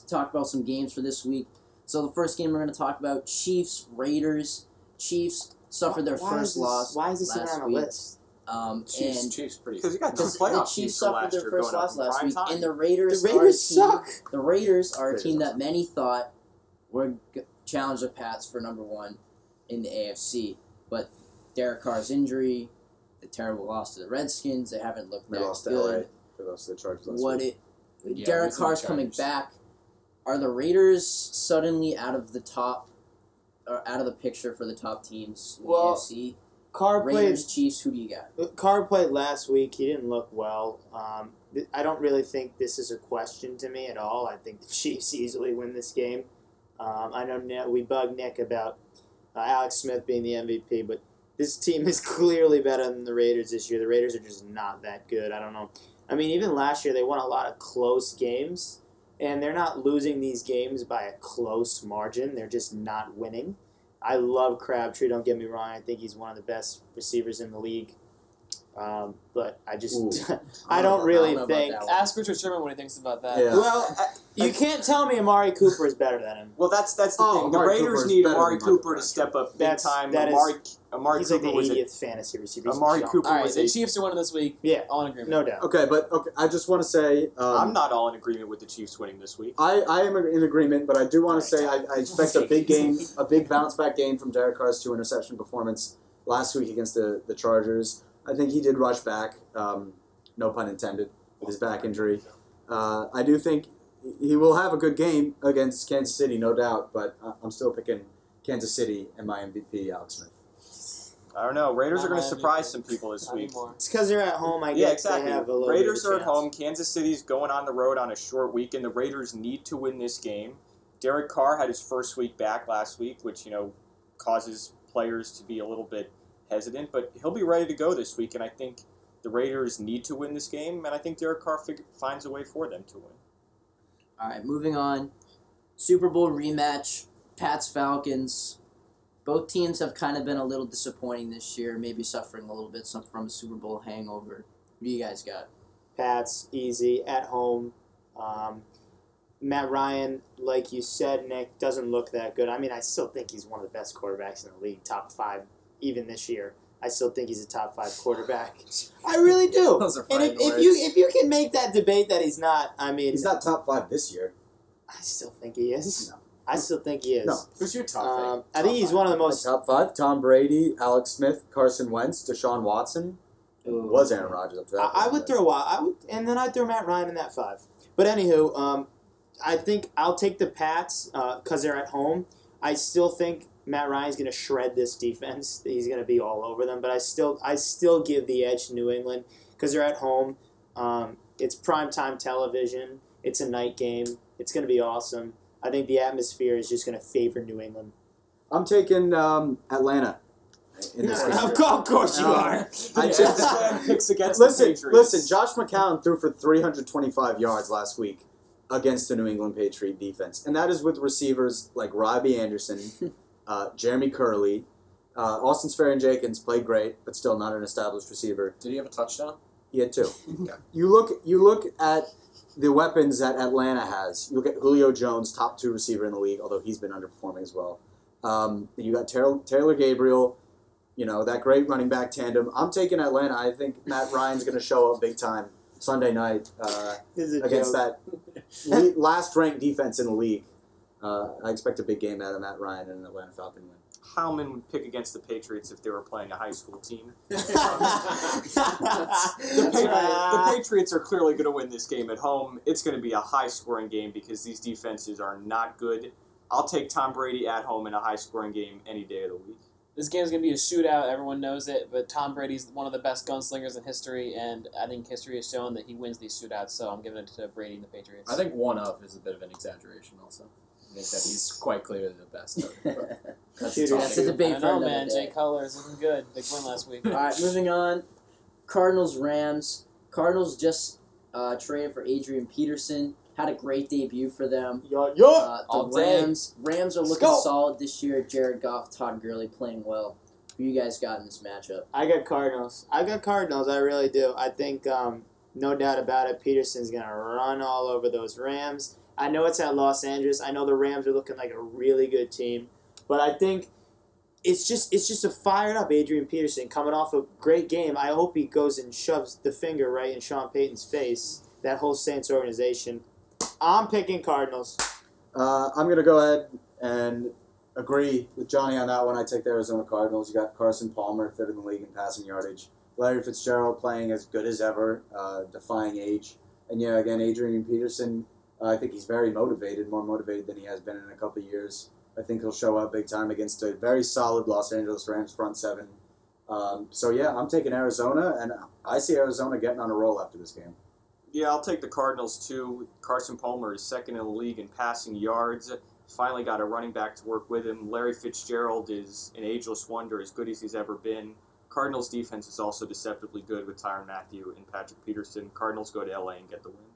Speaker 2: Talk about some games for this week. So the first game we're gonna talk about Chiefs Raiders. Chiefs suffered their
Speaker 1: Why
Speaker 2: first
Speaker 1: this,
Speaker 2: loss.
Speaker 1: Why is this
Speaker 2: last
Speaker 1: on a
Speaker 2: week.
Speaker 1: list?
Speaker 2: Um,
Speaker 6: Chiefs,
Speaker 2: and
Speaker 6: Chiefs pretty.
Speaker 3: Because you got two
Speaker 2: the,
Speaker 3: playoff
Speaker 2: the Chiefs suffered their first loss last week,
Speaker 3: time.
Speaker 2: and the Raiders,
Speaker 1: The
Speaker 2: are a
Speaker 1: Raiders
Speaker 2: team-
Speaker 1: suck.
Speaker 2: The Raiders are a
Speaker 4: Raiders
Speaker 2: team that many thought would g- challenge the Pats for number one in the AFC, but Derek Carr's injury, the terrible loss to the Redskins, they haven't looked
Speaker 4: They
Speaker 2: that
Speaker 4: lost to. LA. They lost to the Chargers
Speaker 2: What
Speaker 4: week.
Speaker 2: it?
Speaker 6: Yeah,
Speaker 2: Derek Carr's coming back. Are the Raiders suddenly out of the top, or out of the picture for the top teams in
Speaker 1: Well,
Speaker 2: the AFC?
Speaker 1: Carr played.
Speaker 2: Raiders, Chiefs. Who do you got?
Speaker 1: Carr played last week. He didn't look well. Um, th- I don't really think this is a question to me at all. I think the Chiefs easily win this game. Um, I know Nick, we bug Nick about uh, Alex Smith being the MVP, but this team is clearly better than the Raiders this year. The Raiders are just not that good. I don't know. I mean, even last year they won a lot of close games, and they're not losing these games by a close margin. They're just not winning. I love Crabtree. Don't get me wrong. I think he's one of the best receivers in the league. Um, but I just
Speaker 4: Ooh.
Speaker 1: I
Speaker 2: don't
Speaker 1: don't
Speaker 2: I
Speaker 1: really
Speaker 2: don't
Speaker 1: think.
Speaker 5: Ask Richard Sherman what he thinks about that.
Speaker 4: Yeah.
Speaker 1: Well, I- you can't tell me Amari Cooper is better than him.
Speaker 3: Well, that's that's the
Speaker 4: Oh,
Speaker 3: thing. The
Speaker 4: Amari
Speaker 3: Raiders
Speaker 4: Cooper is
Speaker 3: need
Speaker 4: better
Speaker 3: Amari Cooper to step up big
Speaker 1: That's-
Speaker 3: time.
Speaker 1: that is-
Speaker 3: Amari Amari
Speaker 1: He's like
Speaker 3: Cooper
Speaker 1: the
Speaker 3: was a
Speaker 1: 80th fantasy receiver. He's
Speaker 3: Amari
Speaker 1: junk.
Speaker 3: Cooper
Speaker 5: All right,
Speaker 3: was
Speaker 5: the
Speaker 3: a
Speaker 5: Chiefs are winning this week.
Speaker 1: Yeah,
Speaker 5: All in agreement.
Speaker 1: no doubt.
Speaker 4: Okay, but okay, I just want to say um,
Speaker 3: I'm not all in agreement with the Chiefs winning this week.
Speaker 4: I, I am in agreement, but I do want to say I, I expect a big game, a big bounce back game from Derek Carr's two interception performance last week against the, the Chargers. I think he did rush back, um, no pun intended, with his back injury. Uh, I do think he will have a good game against Kansas City, no doubt, but I- I'm still picking Kansas City and my MVP, Alex Smith.
Speaker 3: I don't know. Raiders
Speaker 5: Not
Speaker 3: are going to surprise some people this
Speaker 5: Not
Speaker 3: week.
Speaker 5: anymore.
Speaker 1: It's because they're at home. I
Speaker 3: Yeah,
Speaker 1: guess
Speaker 3: exactly.
Speaker 1: they have a little
Speaker 3: Raiders
Speaker 1: bit of
Speaker 3: are
Speaker 1: a
Speaker 3: at
Speaker 1: chance.
Speaker 3: home. Kansas City's going on the road on a short week, and the Raiders need to win this game. Derek Carr had his first week back last week, which you know causes players to be a little bit hesitant, but he'll be ready to go this week, and I think the Raiders need to win this game, and I think Derek Carr fig- finds a way for them to win.
Speaker 2: All right, moving on. Super Bowl rematch, Pats Falcons. Both teams have kind of been a little disappointing this year, maybe suffering a little bit some from a Super Bowl hangover. What do you guys got?
Speaker 1: Pats easy at home. Um, Matt Ryan, like you said, Nick, doesn't look that good. I mean, I still think he's one of the best quarterbacks in the league, top five, even this year. I still think he's a top five quarterback. I really do.
Speaker 6: Those are
Speaker 1: and if, if you if you can make that debate that he's not, I mean,
Speaker 4: He's not top five this year.
Speaker 1: I still think he is.
Speaker 4: No.
Speaker 1: I still think he is.
Speaker 4: No.
Speaker 6: Who's your top
Speaker 1: Um, I
Speaker 6: top
Speaker 1: think he's
Speaker 6: five?
Speaker 1: one of the most.
Speaker 4: top five: Tom Brady, Alex Smith, Carson Wentz, Deshaun Watson.
Speaker 2: Ooh.
Speaker 4: Was Aaron Rodgers up to that?
Speaker 1: I, I would throw Wa- I would, and then I'd throw Matt Ryan in that five. But anywho, um, I think I'll take the Pats because they're at home. I still think Matt Ryan's going to shred this defense. He's going to be all over them. But I still, I still give the edge to New England because they're at home. Um, it's primetime television. It's a night game. It's going to be awesome. I think the atmosphere is just going to favor New England.
Speaker 4: I'm taking um, Atlanta. In this game.
Speaker 1: of course, you
Speaker 4: Um,
Speaker 1: are.
Speaker 4: I just-
Speaker 3: Slam picks against
Speaker 4: listen,
Speaker 3: the Patriots.
Speaker 4: listen. Josh McCown threw for 325 yards last week against the New England Patriot defense, and that is with receivers like Robbie Anderson, uh, Jeremy Kerley, uh, Austin Seferian Jenkins played great, but still not an established receiver.
Speaker 6: Did he have a touchdown?
Speaker 4: He had two.
Speaker 6: Okay.
Speaker 4: You look, you look at the weapons that Atlanta has. You look at Julio Jones, top two receiver in the league, although he's been underperforming as well. Um, and you got Taylor, Taylor Gabriel, you know that great running back tandem. I'm taking Atlanta. I think Matt Ryan's going to show up big time Sunday night uh,
Speaker 1: This is a
Speaker 4: against
Speaker 1: joke.
Speaker 4: that le- last ranked defense in the league. Uh, I expect a big game out of Matt Ryan and an Atlanta Falcon win.
Speaker 3: Howman would pick against the Patriots if they were playing a high school team. The, Pa- the Patriots are clearly going to win this game at home. It's going to be a high scoring game because these defenses are not good. I'll take Tom Brady at home in a high scoring game any day of the week.
Speaker 5: This game is gonna be a shootout. Everyone knows it, but Tom Brady's one of the best gunslingers in history, and I think history has shown that he wins these shootouts. So I'm giving it to Brady and the Patriots.
Speaker 6: I think one of is a bit of an exaggeration. Also, I think that he's quite clearly the best. Of, but that's
Speaker 1: Shooter,
Speaker 6: tough.
Speaker 2: That's a
Speaker 5: I
Speaker 2: debate
Speaker 5: don't
Speaker 2: for
Speaker 5: know,
Speaker 2: another
Speaker 5: man.
Speaker 2: day.
Speaker 5: Jay Cutler is looking good. Big win last week.
Speaker 2: All right, moving on. Cardinals Rams. Cardinals just uh, traded for Adrian Peterson. Had a great debut for them.
Speaker 1: Yo, yo.
Speaker 2: Uh, the
Speaker 5: All day.
Speaker 2: Rams Rams are looking
Speaker 1: go.
Speaker 2: solid this year. Jared Goff, Todd Gurley playing well. Who you guys got in this matchup?
Speaker 1: I got Cardinals. I got Cardinals. I really do. I think, um, no doubt about it, Peterson's going to run all over those Rams. I know it's at Los Angeles. I know the Rams are looking like a really good team, but I think it's just it's just a fired up Adrian Peterson coming off a great game. I hope he goes and shoves the finger right in Sean Payton's face. That whole Saints organization. I'm picking Cardinals.
Speaker 4: Uh, I'm to go ahead and agree with Johnny on that one. I take the Arizona Cardinals. You got Carson Palmer, third in the league in passing yardage. Larry Fitzgerald playing as good as ever, uh, defying age. And yeah, again, Adrian Peterson, I think he's very motivated, more motivated than he has been in a couple years. I think he'll show up big time against a very solid Los Angeles Rams front seven. Um, so yeah, I'm taking Arizona, and I see Arizona getting on a roll after this game.
Speaker 3: Yeah, I'll take the Cardinals too. Carson Palmer is second in the league in passing yards. Finally got a running back to work with him. Larry Fitzgerald is an ageless wonder, as good as he's ever been. Cardinals defense is also deceptively good with Tyrann Mathieu and Patrick Peterson. Cardinals go to LA and get the win.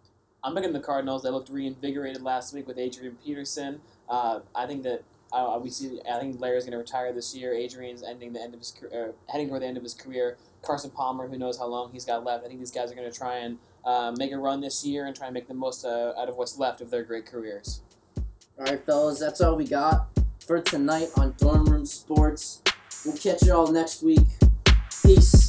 Speaker 5: I'm picking the Cardinals. They looked reinvigorated last week with Adrian Peterson. Uh, I think that uh, we see. I think Larry's going to retire this year. Adrian's ending the end of his career, uh, heading toward the end of his career. Carson Palmer, who knows how long he's got left. I think these guys are going to try and uh, make a run this year and try and make the most uh, out of what's left of their great careers.
Speaker 2: All right, fellas, that's all we got for tonight on Dorm Room Sports. We'll catch you all next week. Peace.